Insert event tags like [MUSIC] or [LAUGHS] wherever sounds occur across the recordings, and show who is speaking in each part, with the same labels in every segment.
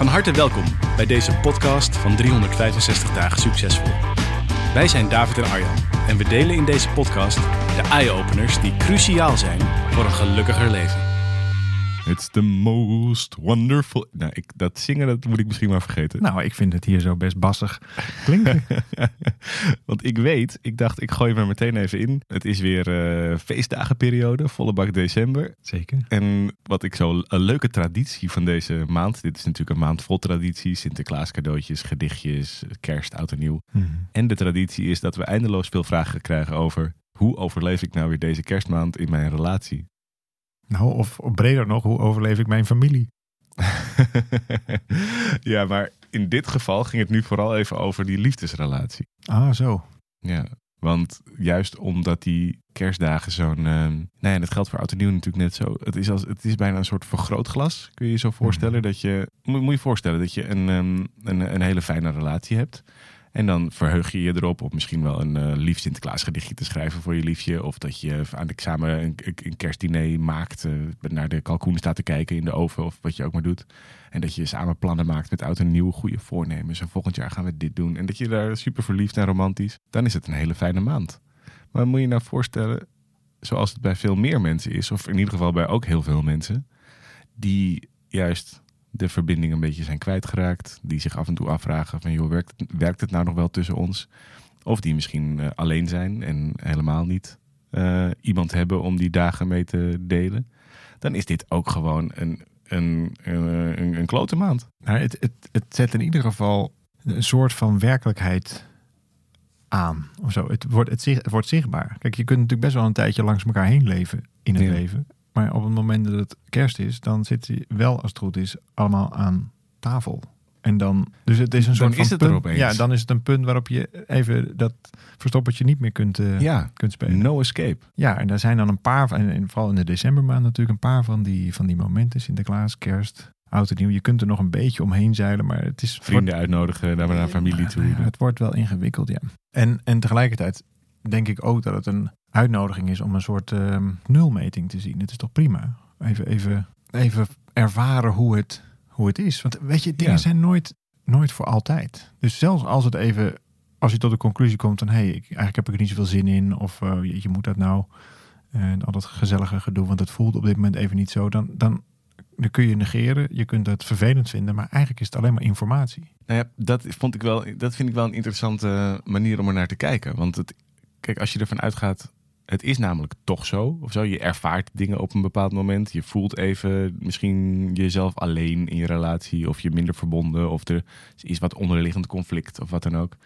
Speaker 1: Van harte welkom bij deze podcast van 365 dagen succesvol. Wij zijn David en Arjan en we delen in deze podcast de eye-openers die cruciaal zijn voor een gelukkiger leven.
Speaker 2: It's the most wonderful. Nou, ik, dat zingen dat moet ik misschien maar vergeten.
Speaker 3: Nou, ik vind het hier zo best bassig klinken. [LAUGHS]
Speaker 2: Want ik weet, ik dacht ik gooi er meteen even in. Het is weer eh, feestdagenperiode, volle bak december.
Speaker 3: Zeker.
Speaker 2: En wat ik zo een leuke traditie van deze maand. Dit is natuurlijk een maand vol tradities. Sinterklaas cadeautjes, gedichtjes, kerst, oud en nieuw.
Speaker 3: Mhm.
Speaker 2: En de traditie is dat we eindeloos veel vragen krijgen over... Hoe overleef ik nou weer deze kerstmaand in mijn relatie?
Speaker 3: Nou, of, of breder nog, hoe overleef ik mijn familie? [LAUGHS]
Speaker 2: ja, maar in dit geval ging het nu vooral even over die liefdesrelatie.
Speaker 3: Ah, zo.
Speaker 2: Ja, want juist omdat die kerstdagen zo'n... ehm nee, en dat geldt voor oud en nieuw natuurlijk net zo. Het is, als, het is bijna een soort vergrootglas, kun je je zo voorstellen. Dat je, moet, moet je voorstellen dat je een, ehm, een, een hele fijne relatie hebt. En dan verheug je je erop om misschien wel een eh, lief Sinterklaas gedichtje te schrijven voor je liefje. Of dat je aan samen een, een kerstdiner maakt, eh, naar de kalkoen staat te kijken in de oven of wat je ook maar doet. En dat je samen plannen maakt met oud en nieuw, goede voornemens. En volgend jaar gaan we dit doen. En dat je daar super verliefd en romantisch. Dan is het een hele fijne maand. Maar moet je nou voorstellen, zoals het bij veel meer mensen is, of in ieder geval bij ook heel veel mensen, die juist de verbinding een beetje zijn kwijtgeraakt. Die zich af en toe afvragen van, joh, werkt, werkt het nou nog wel tussen ons? Of die misschien eh, alleen zijn en helemaal niet eh, iemand hebben om die dagen mee te delen. Dan is dit ook gewoon een, een, een, een, klote maand.
Speaker 3: Nou, het, het, het zet in ieder geval een soort van werkelijkheid aan. Of zo. Het, wordt, het, het wordt zichtbaar. Kijk, je kunt natuurlijk best wel een tijdje langs elkaar heen leven in het
Speaker 2: Ja.
Speaker 3: leven. Maar op het moment dat het kerst is, dan zit je wel, als het goed is, allemaal aan tafel. En dan, dus het is een
Speaker 2: Dan
Speaker 3: soort van
Speaker 2: het er
Speaker 3: punt,
Speaker 2: opeens.
Speaker 3: Ja, dan is het een punt waarop je even dat verstoppertje niet meer kunt, eh,
Speaker 2: Ja,
Speaker 3: kunt spelen.
Speaker 2: no escape.
Speaker 3: Ja, en daar zijn dan een paar en vooral in de decembermaand natuurlijk, een paar van die, van die momenten. Sinterklaas, kerst, oud en nieuw. Je kunt er nog een beetje omheen zeilen, maar het is...
Speaker 2: Vrienden uitnodigen, naar naar familie toe.
Speaker 3: Ja, het wordt wel ingewikkeld, ja. En, en tegelijkertijd denk ik ook dat het een uitnodiging is om een soort ehm, nulmeting te zien. Het is toch prima? Even, even, even ervaren hoe het, hoe het is. Want weet je, dingen
Speaker 2: Ja.
Speaker 3: zijn nooit, nooit voor altijd. Dus zelfs als het even, als je tot de conclusie komt van... hé, hey, ik, eigenlijk heb ik er niet zoveel zin in. Of eh, je, je moet dat nou, en al dat gezellige gedoe, want het voelt op dit moment even niet zo. Dan, dan, dan kun je negeren, je kunt het vervelend vinden, maar eigenlijk is het alleen maar informatie.
Speaker 2: Nou ja, dat, vond ik wel, dat vind ik wel een interessante manier om er naar te kijken. Want het, kijk, als je ervan uitgaat, het is namelijk toch zo. Of zo. Je ervaart dingen op een bepaald moment. Je voelt even misschien jezelf alleen in je relatie. Of je minder verbonden. Of er is wat onderliggend conflict of wat dan ook.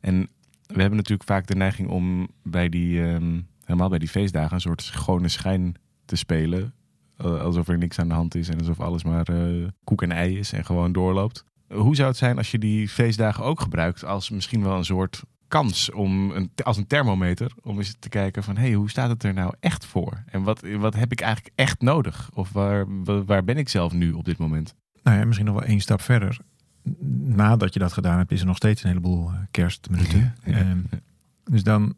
Speaker 2: En we hebben natuurlijk vaak de neiging om bij die, ehm, helemaal bij die feestdagen, een soort schone schijn te spelen. Alsof er niks aan de hand is en alsof alles maar eh, koek en ei is en gewoon doorloopt. Hoe zou het zijn als je die feestdagen ook gebruikt als misschien wel een soort kans om een, als een thermometer om eens te kijken van hé, hey, hoe staat het er nou echt voor? En wat, wat heb ik eigenlijk echt nodig? Of waar, waar- ben ik zelf nu op dit moment?
Speaker 3: Nou ja, misschien nog wel één stap verder. Nadat je dat gedaan hebt, is er nog steeds een heleboel eh, kerstminuten.
Speaker 2: Ja, ja.
Speaker 3: Ehm, dus dan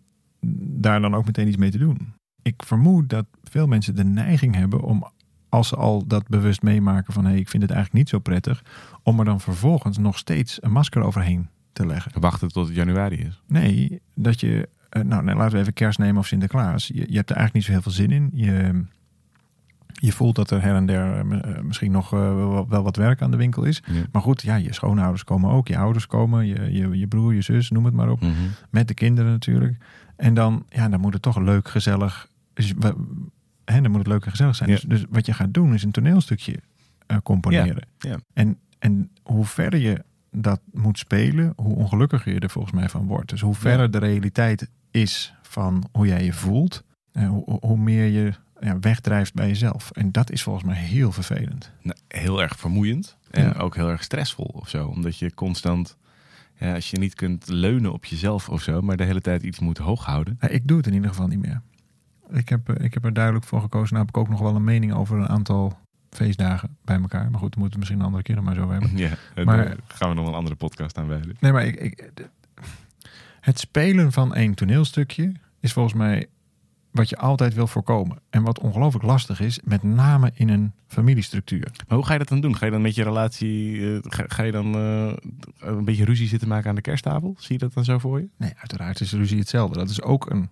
Speaker 3: daar dan ook meteen iets mee te doen. Ik vermoed dat veel mensen de neiging hebben om, als ze al dat bewust meemaken van hé, hey, ik vind het eigenlijk niet zo prettig, om er dan vervolgens nog steeds een masker overheen te leggen.
Speaker 2: Wachten tot het januari is.
Speaker 3: Nee, dat je, eh, nou nee, laten we even kerst nemen of Sinterklaas. Je, je hebt er eigenlijk niet zo heel veel zin in. Je, je voelt dat er her en der eh, misschien nog eh, wel, wat werk aan de winkel is.
Speaker 2: Ja.
Speaker 3: Maar goed, ja, je schoonouders komen ook, je ouders komen, je, je, je broer, je zus, noem het maar op.
Speaker 2: Mhm.
Speaker 3: Met de kinderen natuurlijk. En dan, ja, dan moet het toch leuk, gezellig. Dus, hè, dan moet het leuk en gezellig zijn.
Speaker 2: Ja.
Speaker 3: Dus, dus wat je gaat doen is een toneelstukje eh, componeren.
Speaker 2: Ja.
Speaker 3: En, en hoe verder je dat moet spelen, hoe ongelukkiger je er volgens mij van wordt. Dus hoe verder de realiteit is van hoe jij je voelt, eh, hoe, hoe meer je ja, wegdrijft bij jezelf. En dat is volgens mij heel vervelend.
Speaker 2: Nou, heel erg vermoeiend. En
Speaker 3: Ja.
Speaker 2: ook heel erg stressvol of zo. Omdat je constant, ja, als je niet kunt leunen op jezelf of zo, maar de hele tijd iets moet hoog houden.
Speaker 3: Nou, ik doe het in ieder geval niet meer. Ik heb, eh, ik heb er duidelijk voor gekozen. Nou heb ik ook nog wel een mening over een aantal feestdagen bij elkaar. Maar goed, daar moeten we misschien een andere keer nog maar zo hebben.
Speaker 2: Ja,
Speaker 3: Maar-
Speaker 2: gaan we nog een andere podcast aan wijden.
Speaker 3: Nee, maar ik, ik, het spelen van één toneelstukje is volgens mij wat je altijd wil voorkomen. En wat ongelooflijk lastig is, met name in een familiestructuur.
Speaker 2: Maar hoe ga je dat dan doen? Ga je dan met je relatie, eh, ga, ga je dan eh, een beetje ruzie zitten maken aan de kersttafel? Zie je dat dan zo voor je?
Speaker 3: Nee, uiteraard is ruzie hetzelfde. Dat is ook een,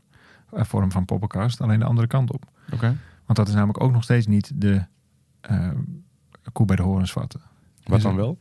Speaker 3: een vorm van poppenkast, alleen de andere kant op.
Speaker 2: Oké.
Speaker 3: Want dat is namelijk ook nog steeds niet de koe bij de horens vatten.
Speaker 2: Wat
Speaker 3: Is
Speaker 2: dan wel?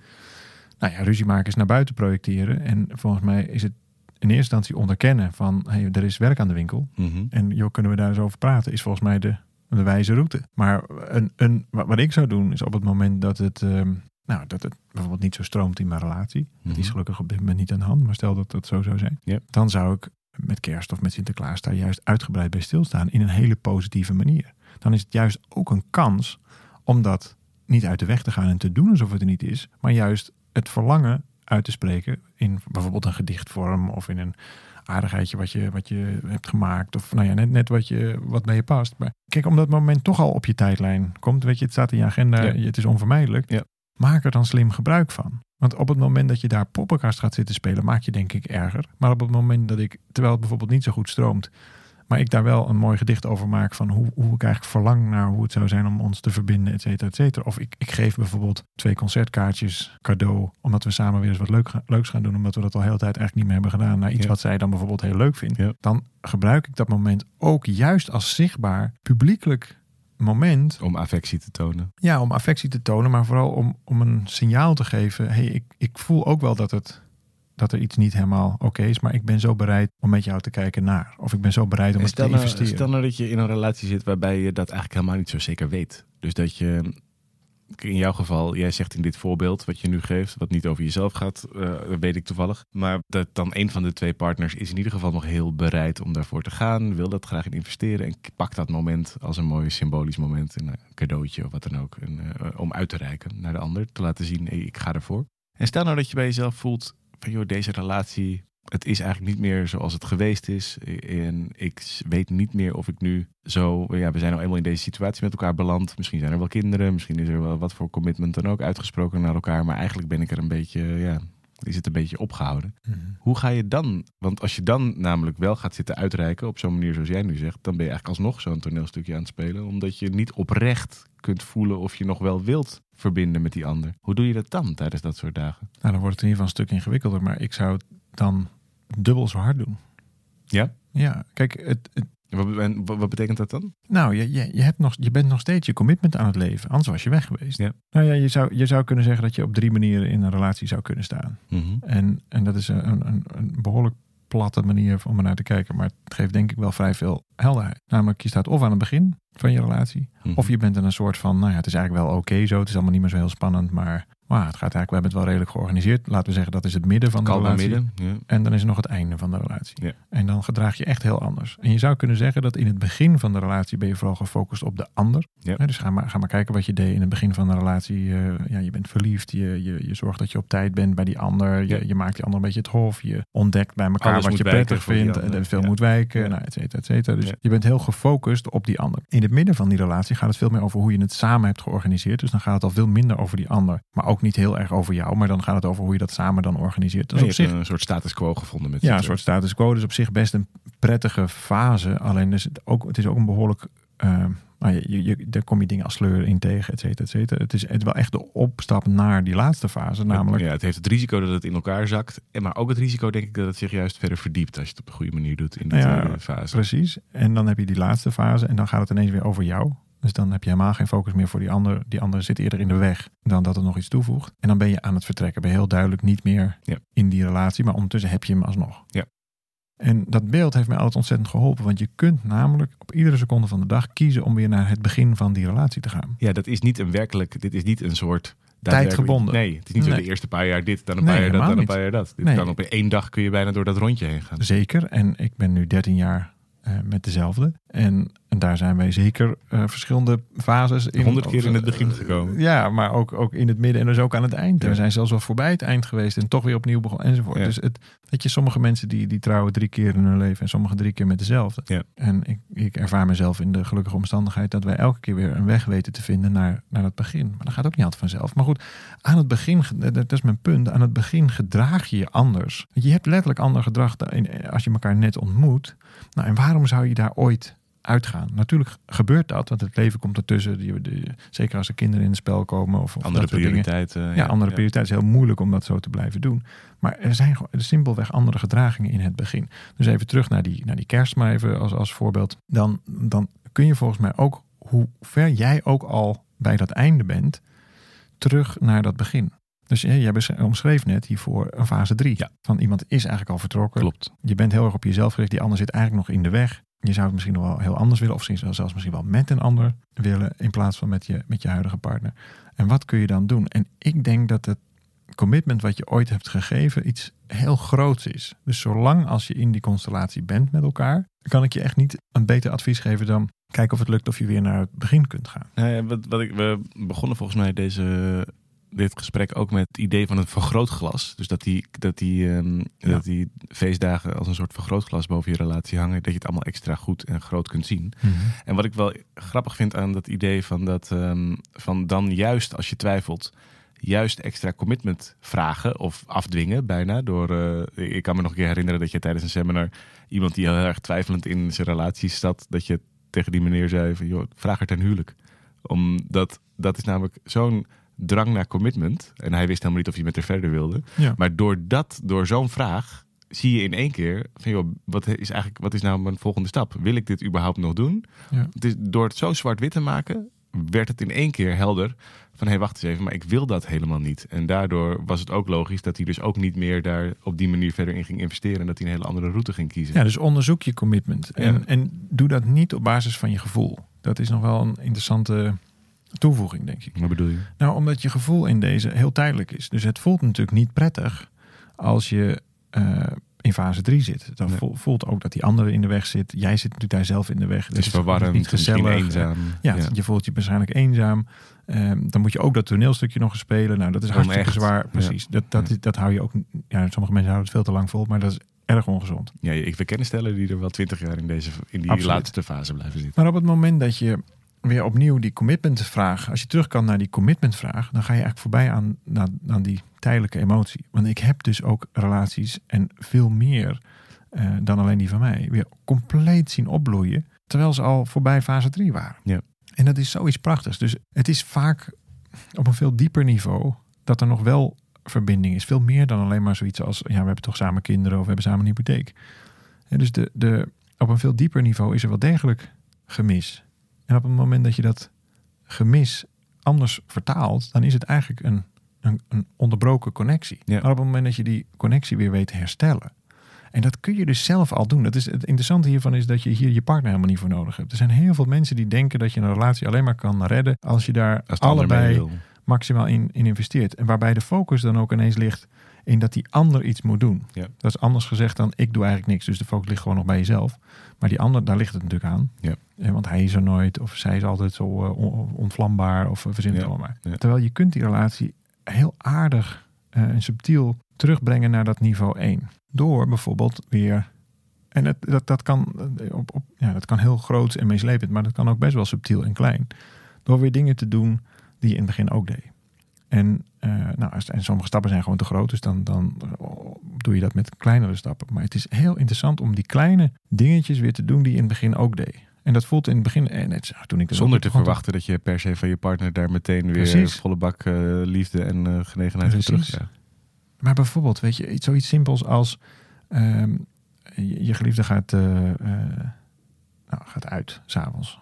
Speaker 3: Nou ja, ruzie maken is naar buiten projecteren. En volgens mij is het in eerste instantie onderkennen van... Hey, er is werk aan de winkel.
Speaker 2: Mhm.
Speaker 3: En joh, kunnen we daar eens over praten? Is volgens mij de, de wijze route. Maar een, een, wat ik zou doen is op het moment dat het... ehm, nou, dat het bijvoorbeeld niet zo stroomt in mijn relatie. Dat is gelukkig op dit moment niet aan de hand. Maar stel dat dat zo zou zijn. Dan zou ik met kerst of met Sinterklaas daar juist uitgebreid bij stilstaan. In een hele positieve manier. Dan is het juist ook een kans om dat niet uit de weg te gaan en te doen alsof het er niet is. Maar juist het verlangen uit te spreken in bijvoorbeeld een gedichtvorm of in een aardigheidje wat je, wat je hebt gemaakt. Of nou ja, net, net wat, je, wat bij je past. Maar kijk, omdat het moment toch al op je tijdlijn komt, weet je, het staat in je agenda,
Speaker 2: Ja.
Speaker 3: het is onvermijdelijk.
Speaker 2: Ja.
Speaker 3: Maak er dan slim gebruik van. Want op het moment dat je daar poppenkast gaat zitten spelen, maak je denk ik erger. Maar op het moment dat ik, terwijl het bijvoorbeeld niet zo goed stroomt, maar ik daar wel een mooi gedicht over maak van hoe, hoe ik eigenlijk verlang naar hoe het zou zijn om ons te verbinden, et cetera, et cetera. Of ik, ik geef bijvoorbeeld twee concertkaartjes cadeau, omdat we samen weer eens wat leuk, leuks gaan doen, omdat we dat al de hele tijd eigenlijk niet meer hebben gedaan, naar iets
Speaker 2: Ja.
Speaker 3: wat zij dan bijvoorbeeld heel leuk vindt.
Speaker 2: Ja.
Speaker 3: Dan gebruik ik dat moment ook juist als zichtbaar, publiekelijk moment
Speaker 2: Om affectie te tonen.
Speaker 3: ja, om affectie te tonen, maar vooral om, om een signaal te geven. hey, ik, ik voel ook wel dat, het, dat er iets niet helemaal oké is, maar ik ben zo bereid om met jou te kijken naar. Of ik ben zo bereid om het te
Speaker 2: nou,
Speaker 3: investeren.
Speaker 2: stel nou dat je in een relatie zit waarbij je dat eigenlijk helemaal niet zo zeker weet. Dus dat je, in jouw geval, jij zegt in dit voorbeeld wat je nu geeft, wat niet over jezelf gaat, eh, dat weet ik toevallig. Maar dat dan een van de twee partners is in ieder geval nog heel bereid om daarvoor te gaan, wil dat graag in investeren en pakt dat moment als een mooi symbolisch moment, een eh, cadeautje of wat dan ook, en, eh, om uit te reiken naar de ander, te laten zien, hey, ik ga ervoor. En stel nou dat je bij jezelf voelt van joh, deze relatie, het is eigenlijk niet meer zoals het geweest is. En ik weet niet meer of ik nu zo, ja, we zijn nou eenmaal in deze situatie met elkaar beland. Misschien zijn er wel kinderen, misschien is er wel wat voor commitment dan ook uitgesproken naar elkaar. Maar eigenlijk ben ik er een beetje, ja, is het een beetje opgehouden.
Speaker 3: Mhm.
Speaker 2: Hoe ga je dan, want als je dan namelijk wel gaat zitten uitreiken op zo'n manier zoals jij nu zegt, dan ben je eigenlijk alsnog zo'n toneelstukje aan het spelen. Omdat je niet oprecht kunt voelen of je nog wel wilt verbinden met die ander. Hoe doe je dat dan tijdens dat soort dagen?
Speaker 3: Nou, dan wordt het in ieder geval een stuk ingewikkelder, maar ik zou het dan dubbel zo hard doen.
Speaker 2: Ja?
Speaker 3: Ja, kijk, het, het-
Speaker 2: Wat, wat betekent dat dan?
Speaker 3: nou, je, je, je, hebt nog, je bent nog steeds je commitment aan het leven, anders was je weg geweest.
Speaker 2: Ja.
Speaker 3: Nou ja, je zou, je zou kunnen zeggen dat je op drie manieren in een relatie zou kunnen staan. En, en dat is een, een, een behoorlijk platte manier om er naar te kijken. Maar het geeft denk ik wel vrij veel helderheid. Namelijk, je staat of aan het begin van je relatie.
Speaker 2: Mhm.
Speaker 3: Of je bent in een soort van, nou ja, het is eigenlijk wel oké zo. Het is allemaal niet meer zo heel spannend. Maar wow, het gaat eigenlijk, we hebben het wel redelijk georganiseerd. Laten we zeggen, dat is het midden van de relatie.
Speaker 2: midden. Ja.
Speaker 3: En dan is er nog het einde van de relatie.
Speaker 2: Ja.
Speaker 3: En dan gedraag je echt heel anders. En je zou kunnen zeggen dat in het begin van de relatie ben je vooral gefocust op de ander.
Speaker 2: Ja.
Speaker 3: Dus ga maar, ga maar kijken wat je deed in het begin van de relatie. Ja, je bent verliefd, je, je, je zorgt dat je op tijd bent bij die ander. Je, je maakt die ander een beetje het hof. Je ontdekt bij elkaar
Speaker 2: Alles
Speaker 3: wat je prettig vindt. En veel moet wijken, nou, et cetera, et cetera. Dus je bent heel gefocust op die ander. In het midden van die relatie gaat het veel meer over hoe je het samen hebt georganiseerd. Dus dan gaat het al veel minder over die ander. Maar ook niet heel erg over jou. Maar dan gaat het over hoe je dat samen dan organiseert. Dat is op zich
Speaker 2: een soort status quo gevonden met
Speaker 3: ja, een soort status quo. Dus op zich best een prettige fase. Alleen is het, ook, het is ook een behoorlijk... eh, nou, je, daar kom je dingen als sleur in tegen, et cetera, et cetera. Het is, het wel echt de opstap naar die laatste fase. Namelijk,
Speaker 2: Ja, het heeft het risico dat het in elkaar zakt. En maar ook het risico, denk ik, dat het zich juist verder verdiept. Als je het op de goede manier doet in
Speaker 3: ja,
Speaker 2: tweede fase.
Speaker 3: precies. En dan heb je die laatste fase en dan gaat het ineens weer over jou. Dus dan heb je helemaal geen focus meer voor die ander. Die ander zit eerder in de weg dan dat het nog iets toevoegt. En dan ben je aan het vertrekken. Ben je heel duidelijk niet meer
Speaker 2: Ja.
Speaker 3: in die relatie. Maar ondertussen heb je hem alsnog.
Speaker 2: Ja.
Speaker 3: En dat beeld heeft mij altijd ontzettend geholpen. Want je kunt namelijk op iedere seconde van de dag kiezen om weer naar het begin van die relatie te gaan.
Speaker 2: Ja, dat is niet een werkelijk, dit is niet een soort...
Speaker 3: Tijdgebonden.
Speaker 2: Nee, het is niet zo de eerste paar jaar dit, dan een
Speaker 3: Nee,
Speaker 2: paar jaar dat, dan een paar jaar dat. Dit
Speaker 3: Nee.
Speaker 2: kan op één dag kun je bijna door dat rondje heen gaan.
Speaker 3: Zeker. En ik ben nu 13 jaar eh, met dezelfde. En, en daar zijn wij zeker eh, verschillende fases in.
Speaker 2: Honderd keer in het
Speaker 3: eh,
Speaker 2: begin gekomen.
Speaker 3: Ja, maar ook, ook in het midden en dus ook aan het eind.
Speaker 2: Ja.
Speaker 3: we zijn zelfs wel voorbij het eind geweest en toch weer opnieuw begonnen enzovoort.
Speaker 2: Ja.
Speaker 3: Dus het, weet je, sommige mensen die, die trouwen drie keer in hun leven en sommige drie keer met dezelfde.
Speaker 2: Ja.
Speaker 3: En ik, ik ervaar mezelf in de gelukkige omstandigheid dat wij elke keer weer een weg weten te vinden naar, naar het begin. Maar dat gaat ook niet altijd vanzelf. Maar goed, aan het begin, dat is mijn punt, aan het begin gedraag je je anders. Je hebt letterlijk ander gedrag als je elkaar net ontmoet. Nou, en waarom zou je daar ooit uitgaan? Natuurlijk gebeurt dat, want het leven komt ertussen. Die, die- zeker als er kinderen in het spel komen of, of
Speaker 2: Andere prioriteiten.
Speaker 3: Ja, andere prioriteiten. Het is heel moeilijk om dat zo te blijven doen. Maar er zijn gewoon simpelweg andere gedragingen in het begin. Dus even terug naar die, naar die kerst, maar even als, als voorbeeld. Dan, dan kun je volgens mij ook, hoe ver jij ook al bij dat einde bent, terug naar dat begin. Dus jij omschreef net hiervoor een fase 3.
Speaker 2: Ja.
Speaker 3: Van iemand is eigenlijk al vertrokken.
Speaker 2: Klopt.
Speaker 3: Je bent heel erg op jezelf gericht. Die ander zit eigenlijk nog in de weg. Je zou het misschien nog wel heel anders willen. Of zelfs misschien wel met een ander willen. In plaats van met je, met je huidige partner. En wat kun je dan doen? En ik denk dat het commitment wat je ooit hebt gegeven iets heel groots is. Dus zolang als je in die constellatie bent met elkaar, kan ik je echt niet een beter advies geven dan kijken of het lukt of je weer naar het begin kunt gaan.
Speaker 2: Nou ja, wat, wat ik, we begonnen volgens mij deze, dit gesprek ook met het idee van een vergrootglas. Dus dat die, dat, die, ehm,
Speaker 3: Ja.
Speaker 2: dat die feestdagen als een soort vergrootglas boven je relatie hangen. Dat je het allemaal extra goed en groot kunt zien. En wat ik wel grappig vind aan dat idee van dat ehm, van dan juist als je twijfelt, juist extra commitment vragen of afdwingen bijna. Door, eh, ik kan me nog een keer herinneren dat je tijdens een seminar iemand die heel erg twijfelend in zijn relatie zat, dat je tegen die meneer zei van joh, vraag haar ten huwelijk. Omdat dat is namelijk zo'n drang naar commitment. En hij wist helemaal niet of hij met haar verder wilde.
Speaker 3: Ja.
Speaker 2: Maar door dat, door zo'n vraag, zie je in één keer van joh, wat is eigenlijk, wat is nou mijn volgende stap? Wil ik dit überhaupt nog doen?
Speaker 3: Ja.
Speaker 2: Het is, door het zo zwart-wit te maken, werd het in één keer helder van hé, hey, wacht eens even, maar ik wil dat helemaal niet. En daardoor was het ook logisch dat hij dus ook niet meer daar op die manier verder in ging investeren en dat hij een hele andere route ging kiezen.
Speaker 3: Ja, dus onderzoek je commitment. En,
Speaker 2: Ja.
Speaker 3: en doe dat niet op basis van je gevoel. Dat is nog wel een interessante toevoeging, denk ik.
Speaker 2: Wat bedoel je?
Speaker 3: Nou, omdat je gevoel in deze heel tijdelijk is. Dus het voelt natuurlijk niet prettig als je eh, in fase 3 zit. Dan
Speaker 2: Nee.
Speaker 3: voelt ook dat die andere in de weg zit. Jij zit natuurlijk daar zelf in de weg.
Speaker 2: Het is verwarrend,
Speaker 3: niet
Speaker 2: misschien
Speaker 3: gezellig.
Speaker 2: eenzaam.
Speaker 3: Ja, je voelt je waarschijnlijk eenzaam. Ehm, dan moet je ook dat toneelstukje nog eens spelen. Nou, dat is hartstikke zwaar.
Speaker 2: Ja.
Speaker 3: Precies. Dat, dat,
Speaker 2: Ja.
Speaker 3: dat hou je ook. Ja, sommige mensen houden het veel te lang vol, maar dat is erg ongezond.
Speaker 2: Ja, ik kennen stellen die er wel twintig jaar in, deze, in die
Speaker 3: Absoluut.
Speaker 2: laatste fase blijven zitten.
Speaker 3: Maar op het moment dat je weer opnieuw die commitment vraag, als je terug kan naar die commitment vraag, dan ga je eigenlijk voorbij aan, aan, aan die tijdelijke emotie. Want ik heb dus ook relaties en veel meer eh, dan alleen die van mij, weer compleet zien opbloeien, terwijl ze al voorbij fase 3 waren.
Speaker 2: Ja.
Speaker 3: En dat is zoiets prachtigs. Dus het is vaak op een veel dieper niveau dat er nog wel verbinding is. Veel meer dan alleen maar zoiets als, ja, we hebben toch samen kinderen of we hebben samen een hypotheek. En dus de, de, op een veel dieper niveau is er wel degelijk gemis. En op het moment dat je dat gemis anders vertaalt, dan is het eigenlijk een, een, een onderbroken connectie.
Speaker 2: Ja.
Speaker 3: Maar op het moment dat je die connectie weer weet te herstellen. En dat kun je dus zelf al doen. Dat is, het interessante hiervan is dat je hier je partner helemaal niet voor nodig hebt. Er zijn heel veel mensen die denken dat je een relatie alleen maar kan redden als je daar
Speaker 2: Als
Speaker 3: allebei maximaal in, in investeert. En waarbij de focus dan ook ineens ligt in dat die ander iets moet doen.
Speaker 2: Ja.
Speaker 3: Dat is anders gezegd dan ik doe eigenlijk niks. Dus de focus ligt gewoon nog bij jezelf. Maar die ander, daar ligt het natuurlijk aan.
Speaker 2: Ja.
Speaker 3: Eh, Want hij is er nooit of zij is altijd zo eh, on- ontvlambaar of uh, verzint het
Speaker 2: Ja.
Speaker 3: allemaal.
Speaker 2: Ja.
Speaker 3: Terwijl je kunt die relatie heel aardig eh, en subtiel terugbrengen naar dat niveau 1. Door bijvoorbeeld weer... En het, dat, dat, kan, eh, op, op, ja, dat kan heel groot en meeslepend, maar dat kan ook best wel subtiel en klein. Door weer dingen te doen die je in het begin ook deed. En, eh, nou, en sommige stappen zijn gewoon te groot, dus dan, dan doe je dat met kleinere stappen. Maar het is heel interessant om die kleine dingetjes weer te doen die je in het begin ook deed. En dat voelt in het begin, en het, toen ik
Speaker 2: Zonder te verwachten dat je per se van je partner daar meteen weer
Speaker 3: Precies.
Speaker 2: volle bak eh, liefde en eh, genegenheid voor terug. Ja.
Speaker 3: Maar bijvoorbeeld, weet je, iets, zoiets simpels als ehm, je, je geliefde gaat, eh, eh, nou, gaat uit s'avonds.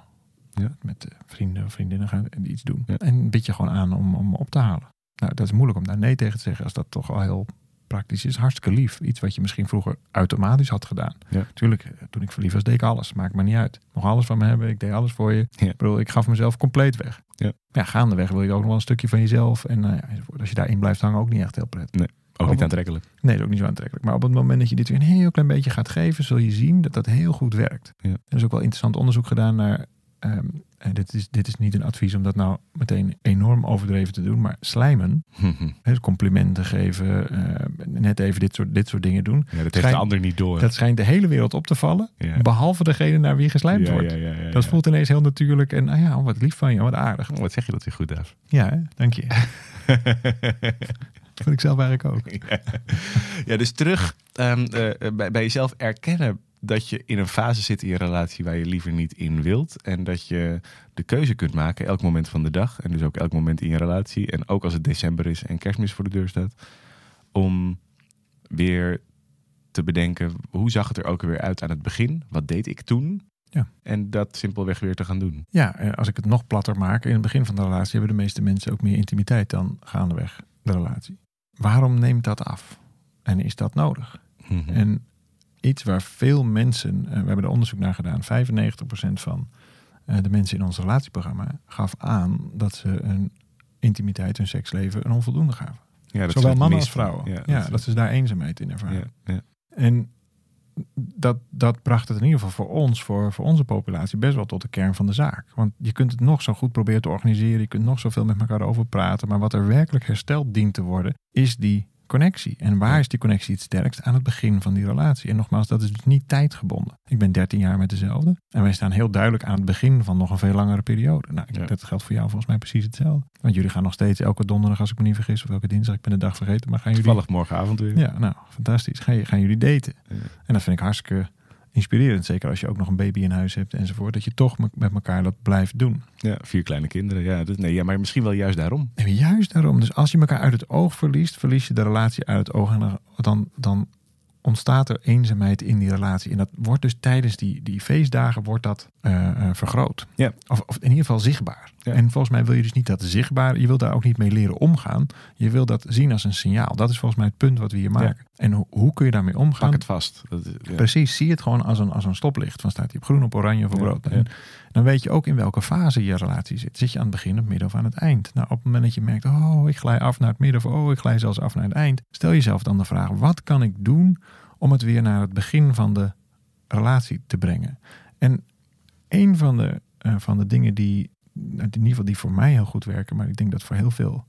Speaker 2: Ja.
Speaker 3: Met eh, vrienden of vriendinnen gaan iets doen.
Speaker 2: Ja.
Speaker 3: En bid je gewoon aan om, om op te halen. Nou, dat is moeilijk om daar nee tegen te zeggen als dat toch al heel praktisch is. Hartstikke lief. Iets wat je misschien vroeger automatisch had gedaan.
Speaker 2: Ja.
Speaker 3: Tuurlijk, eh, toen ik verliefd was, deed ik alles. Maakt me niet uit. Mocht alles van me hebben. Ik deed alles voor je.
Speaker 2: Ja.
Speaker 3: Ik bedoel, ik gaf mezelf compleet weg.
Speaker 2: Ja.
Speaker 3: Ja, gaandeweg wil je ook nog wel een stukje van jezelf. En nou ja, enzovoort. als je daarin blijft hangen, ook niet echt heel prettig.
Speaker 2: Ook niet aantrekkelijk.
Speaker 3: Nee, ook niet zo aantrekkelijk. Maar op het moment dat je dit weer een heel klein beetje gaat geven, zul je zien dat dat heel goed werkt.
Speaker 2: Ja.
Speaker 3: Er is ook wel interessant onderzoek gedaan naar. Ehm, en dit, is, dit is niet een advies om dat nou meteen enorm overdreven te doen, maar slijmen, [LAUGHS] complimenten geven, eh, net even dit soort, dit soort dingen doen.
Speaker 2: ja, dat heeft
Speaker 3: Schijn-
Speaker 2: de ander niet door.
Speaker 3: Dat schijnt de hele wereld op te vallen,
Speaker 2: ja.
Speaker 3: behalve degene naar wie geslijmd
Speaker 2: ja,
Speaker 3: wordt. Dat voelt ineens heel natuurlijk en nou ja, wat lief van je, wat aardig.
Speaker 2: Oh, wat zeg je dat weer goed, Daaf?
Speaker 3: Ja, hè? dank je. [LAUGHS] Dat vind ik zelf eigenlijk ook. [LAUGHS]
Speaker 2: ja. dus terug ehm, eh, bij, bij jezelf erkennen dat je in een fase zit in je relatie waar je liever niet in wilt. En dat je de keuze kunt maken elk moment van de dag. En dus ook elk moment in je relatie. En ook als het december is en kerstmis voor de deur staat. Om weer te bedenken, hoe zag het er ook weer uit aan het begin? Wat deed ik toen?
Speaker 3: Ja.
Speaker 2: En dat simpelweg weer te gaan doen.
Speaker 3: Ja, en als ik het nog platter maak, in het begin van de relatie hebben de meeste mensen ook meer intimiteit dan gaandeweg de relatie. Waarom neemt dat af? En is dat nodig?
Speaker 2: Mhm.
Speaker 3: En iets waar veel mensen, eh, we hebben er onderzoek naar gedaan, 95% van eh, de mensen in ons relatieprogramma gaf aan dat ze hun intimiteit, hun seksleven een onvoldoende gaven.
Speaker 2: ja, dat
Speaker 3: Zowel mannen als vrouwen. Ja, dat, ze daar eenzaamheid in ervaren.
Speaker 2: ja.
Speaker 3: En dat, dat bracht het in ieder geval voor ons, voor, voor onze populatie, best wel tot de kern van de zaak. Want je kunt het nog zo goed proberen te organiseren, je kunt nog zoveel met elkaar over praten, maar wat er werkelijk hersteld dient te worden, is die connectie. En waar is die connectie het sterkst? Aan het begin van die relatie. En nogmaals, dat is dus niet tijdgebonden. Ik ben 13 jaar met dezelfde. En wij staan heel duidelijk aan het begin van nog een veel langere periode. Nou,
Speaker 2: Ja.
Speaker 3: dat geldt voor jou volgens mij precies hetzelfde. Want jullie gaan nog steeds elke donderdag, als ik me niet vergis, of elke dinsdag, ik ben de dag vergeten, maar gaan jullie...
Speaker 2: Toevallig morgenavond weer.
Speaker 3: Ja, nou, fantastisch. Gaan, jullie daten?
Speaker 2: Ja.
Speaker 3: En dat vind ik hartstikke inspirerend. Zeker als je ook nog een baby in huis hebt enzovoort. Dat je toch me- met elkaar dat blijft doen.
Speaker 2: Ja, vier kleine kinderen. Ja, nee, ja, maar misschien wel juist daarom.
Speaker 3: En juist daarom. Dus als je elkaar uit het oog verliest, verlies je de relatie uit het oog. En dan- dan, ontstaat er eenzaamheid in die relatie. En dat wordt dus tijdens die, die feestdagen wordt dat eh, eh, vergroot.
Speaker 2: Ja.
Speaker 3: Of, of in ieder geval zichtbaar.
Speaker 2: Ja.
Speaker 3: En volgens mij wil je dus niet dat zichtbaar. Je wil daar ook niet mee leren omgaan. Je wil dat zien als een signaal. Dat is volgens mij het punt wat we hier maken. En ho- hoe kun je daarmee omgaan?
Speaker 2: Pak het vast. Dat, is- ja.
Speaker 3: Precies, zie het gewoon als een, als een stoplicht. Van staat hij op groen, op oranje of op
Speaker 2: Ja,
Speaker 3: rood. En dan weet je ook in welke fase je relatie zit. Zit je aan het begin, het midden of aan het eind? Nou, op het moment dat je merkt, oh, ik glij af naar het midden of oh, ik glij zelfs af naar het eind. Stel jezelf dan de vraag, wat kan ik doen om het weer naar het begin van de relatie te brengen? En een van de, eh, van de dingen die, nou, in ieder geval die voor mij heel goed werken, maar ik denk dat voor heel veel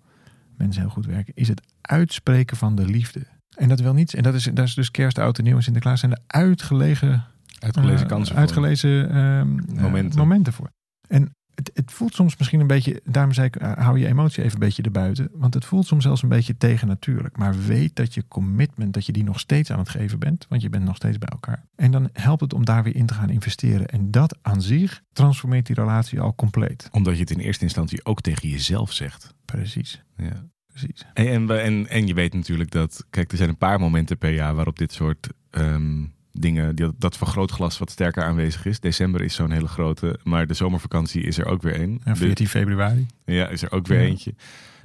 Speaker 3: mensen heel goed werken, is het uitspreken van de liefde. En dat wil niet, en dat is, dat is dus kerst, oud en nieuw en Sinterklaas zijn de uitgelegen
Speaker 2: Uitgelezen
Speaker 3: eh,
Speaker 2: kansen.
Speaker 3: uitgelezen ehm, eh,
Speaker 2: Momenten.
Speaker 3: momenten voor. En het, het voelt soms misschien een beetje, daarom zei ik, eh, hou je emotie even een beetje erbuiten. Want het voelt soms zelfs een beetje tegennatuurlijk. Maar weet dat je commitment, dat je die nog steeds aan het geven bent. Want je bent nog steeds bij elkaar. En dan helpt het om daar weer in te gaan investeren. En dat aan zich transformeert die relatie al compleet.
Speaker 2: Omdat je het in eerste instantie ook tegen jezelf zegt.
Speaker 3: Precies,
Speaker 2: Ja.
Speaker 3: Precies.
Speaker 2: En, en, en, je weet natuurlijk dat, kijk, er zijn een paar momenten per jaar waarop dit soort ehm, dingen, die, dat vergrootglas wat sterker aanwezig is. December is zo'n hele grote, maar de zomervakantie is er ook weer één.
Speaker 3: En
Speaker 2: Dus-
Speaker 3: 14 februari.
Speaker 2: ja, is er ook weer
Speaker 3: Ja.
Speaker 2: eentje.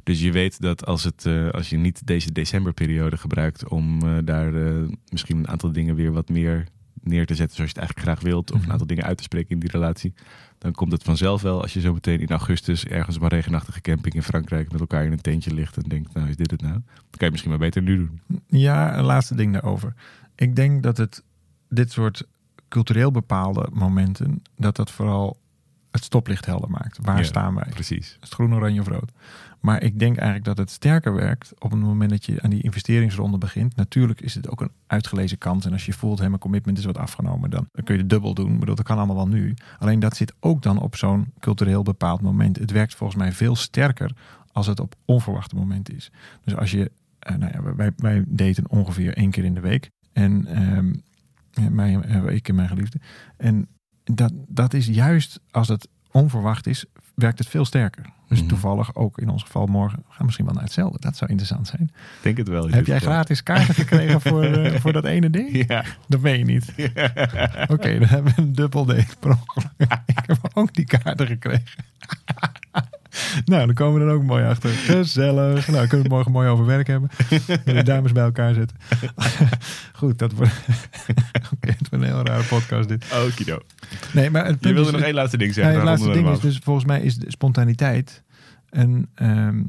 Speaker 2: Dus je weet dat als, het, eh, als je niet deze decemberperiode gebruikt om eh, daar eh, misschien een aantal dingen weer wat meer neer te zetten zoals je het eigenlijk graag wilt, of
Speaker 3: Mhm.
Speaker 2: een aantal dingen uit te spreken in die relatie, dan komt het vanzelf wel als je zo meteen in augustus ergens op een regenachtige camping in Frankrijk met elkaar in een tentje ligt en denkt, nou is dit het nou? Dan kan je misschien maar beter nu doen.
Speaker 3: Ja, een laatste ding daarover. Ik denk dat het dit soort cultureel bepaalde momenten, dat dat vooral het stoplicht helder maakt. Waar
Speaker 2: Ja.
Speaker 3: staan wij?
Speaker 2: Precies.
Speaker 3: Is het groen, oranje of rood? Maar ik denk eigenlijk dat het sterker werkt op het moment dat je aan die investeringsronde begint. Natuurlijk is het ook een uitgelezen kans. En als je voelt, hé, mijn commitment is wat afgenomen, dan, kun je het dubbel doen. Ik bedoel, dat kan allemaal wel nu. Alleen dat zit ook dan op zo'n cultureel bepaald moment. Het werkt volgens mij veel sterker als het op onverwachte momenten is. Dus als je, eh, nou ja, wij, wij daten ongeveer één keer in de week. En ehm, ja, mij, eh, ik en mijn geliefde. En dat, dat is juist als het onverwacht is, werkt het veel sterker. Dus
Speaker 2: Mhm.
Speaker 3: toevallig ook in ons geval morgen gaan we misschien wel naar hetzelfde. Dat zou interessant zijn.
Speaker 2: Ik denk het wel.
Speaker 3: Heb jij
Speaker 2: geval.
Speaker 3: gratis kaarten gekregen voor, [LAUGHS] eh, voor dat ene ding?
Speaker 2: Ja.
Speaker 3: Dat weet je niet. [LAUGHS] Oké, dan hebben we een dubbel per ongeluk. Ik heb ook die kaarten gekregen. [LAUGHS] nou, dan komen we er ook mooi achter. Gezellig. Nou, kunnen we het morgen mooi over werk hebben. En de dames bij elkaar zetten. [LAUGHS] Goed, dat wordt... [LAUGHS] Oké, het wordt een heel rare podcast dit.
Speaker 2: Okido.
Speaker 3: Nee, maar het
Speaker 2: Je wilde
Speaker 3: is,
Speaker 2: nog één laatste ding zeggen.
Speaker 3: het
Speaker 2: dan
Speaker 3: laatste ding is dus, volgens mij is de spontaniteit een, ehm,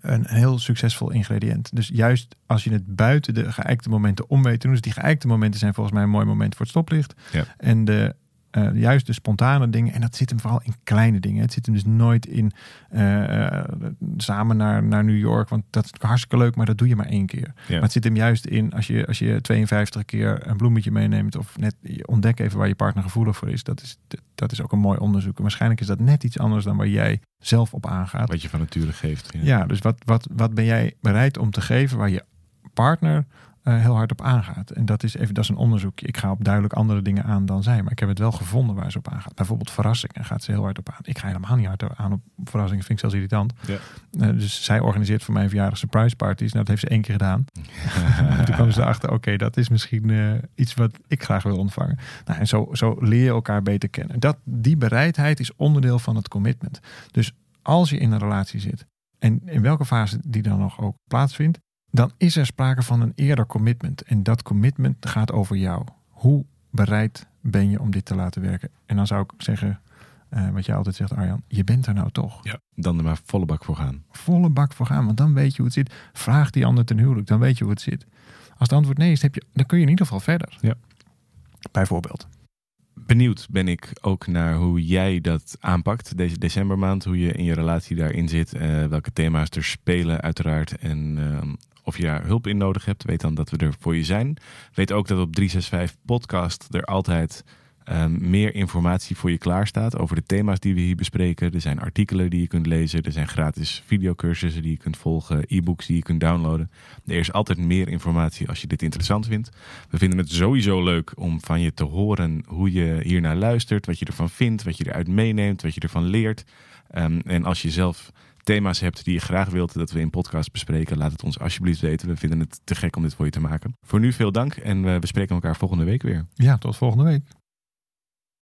Speaker 3: een heel succesvol ingrediënt. Dus juist als je het buiten de geëikte momenten om weet te doen. Dus die geëikte momenten zijn volgens mij een mooi moment voor het stoplicht.
Speaker 2: Ja.
Speaker 3: En de, eh, juist de spontane dingen. En dat zit hem vooral in kleine dingen. Het zit hem dus nooit in eh, eh, samen naar, naar New York. Want dat is hartstikke leuk, maar dat doe je maar één keer.
Speaker 2: Ja.
Speaker 3: Maar het zit hem juist in als je, als je 52 keer een bloemetje meeneemt. Of net ontdek even waar je partner gevoelig voor is. Dat is, dat is ook een mooi onderzoek. En waarschijnlijk is dat net iets anders dan waar jij zelf op aangaat.
Speaker 2: Wat je van nature geeft. Ja.
Speaker 3: Ja, dus wat, wat, wat ben jij bereid om te geven waar je partner eh, heel hard op aangaat? En dat is even dat is een onderzoek. Ik ga op duidelijk andere dingen aan dan zij, maar ik heb het wel gevonden waar ze op aangaat. Bijvoorbeeld verrassingen gaat ze heel hard op aan. Ik ga helemaal niet hard aan op verrassingen, vind ik zelfs irritant.
Speaker 2: Ja.
Speaker 3: Eh, dus zij organiseert voor mijn verjaardag surprise parties. Nou, dat heeft ze één keer gedaan. En [LAUGHS] toen kwamen ze erachter, oké, dat is misschien eh, iets wat ik graag wil ontvangen. Nou, en zo, zo leer je elkaar beter kennen. Dat, die bereidheid is onderdeel van het commitment. Dus als je in een relatie zit, en in welke fase die dan nog ook plaatsvindt, dan is er sprake van een eerder commitment. En dat commitment gaat over jou. Hoe bereid ben je om dit te laten werken? En dan zou ik zeggen, eh, wat jij altijd zegt Arjan, je bent er nou toch.
Speaker 2: Ja. Dan er maar volle bak voor gaan.
Speaker 3: Volle bak voor gaan, want dan weet je hoe het zit. Vraag die ander ten huwelijk, dan weet je hoe het zit. Als het antwoord nee is, heb je, dan kun je in ieder geval verder.
Speaker 2: Ja.
Speaker 3: Bijvoorbeeld.
Speaker 2: Benieuwd ben ik ook naar hoe jij dat aanpakt deze decembermaand. Hoe je in je relatie daarin zit. eh, welke thema's er spelen uiteraard. En ehm, of je daar hulp in nodig hebt. Weet dan dat we er voor je zijn. Weet ook dat op 365 podcast er altijd ehm, meer informatie voor je klaar staat. Over de thema's die we hier bespreken. Er zijn artikelen die je kunt lezen. Er zijn gratis videocursussen die je kunt volgen. E-books die je kunt downloaden. Er is altijd meer informatie als je dit interessant vindt. We vinden het sowieso leuk om van je te horen hoe je hiernaar luistert, wat je ervan vindt, wat je eruit meeneemt, wat je ervan leert. Ehm, en als je zelf thema's hebt die je graag wilt dat we in podcast bespreken, laat het ons alsjeblieft weten. We vinden het te gek om dit voor je te maken. Voor nu veel dank en we bespreken elkaar volgende week weer.
Speaker 3: Ja, tot volgende week.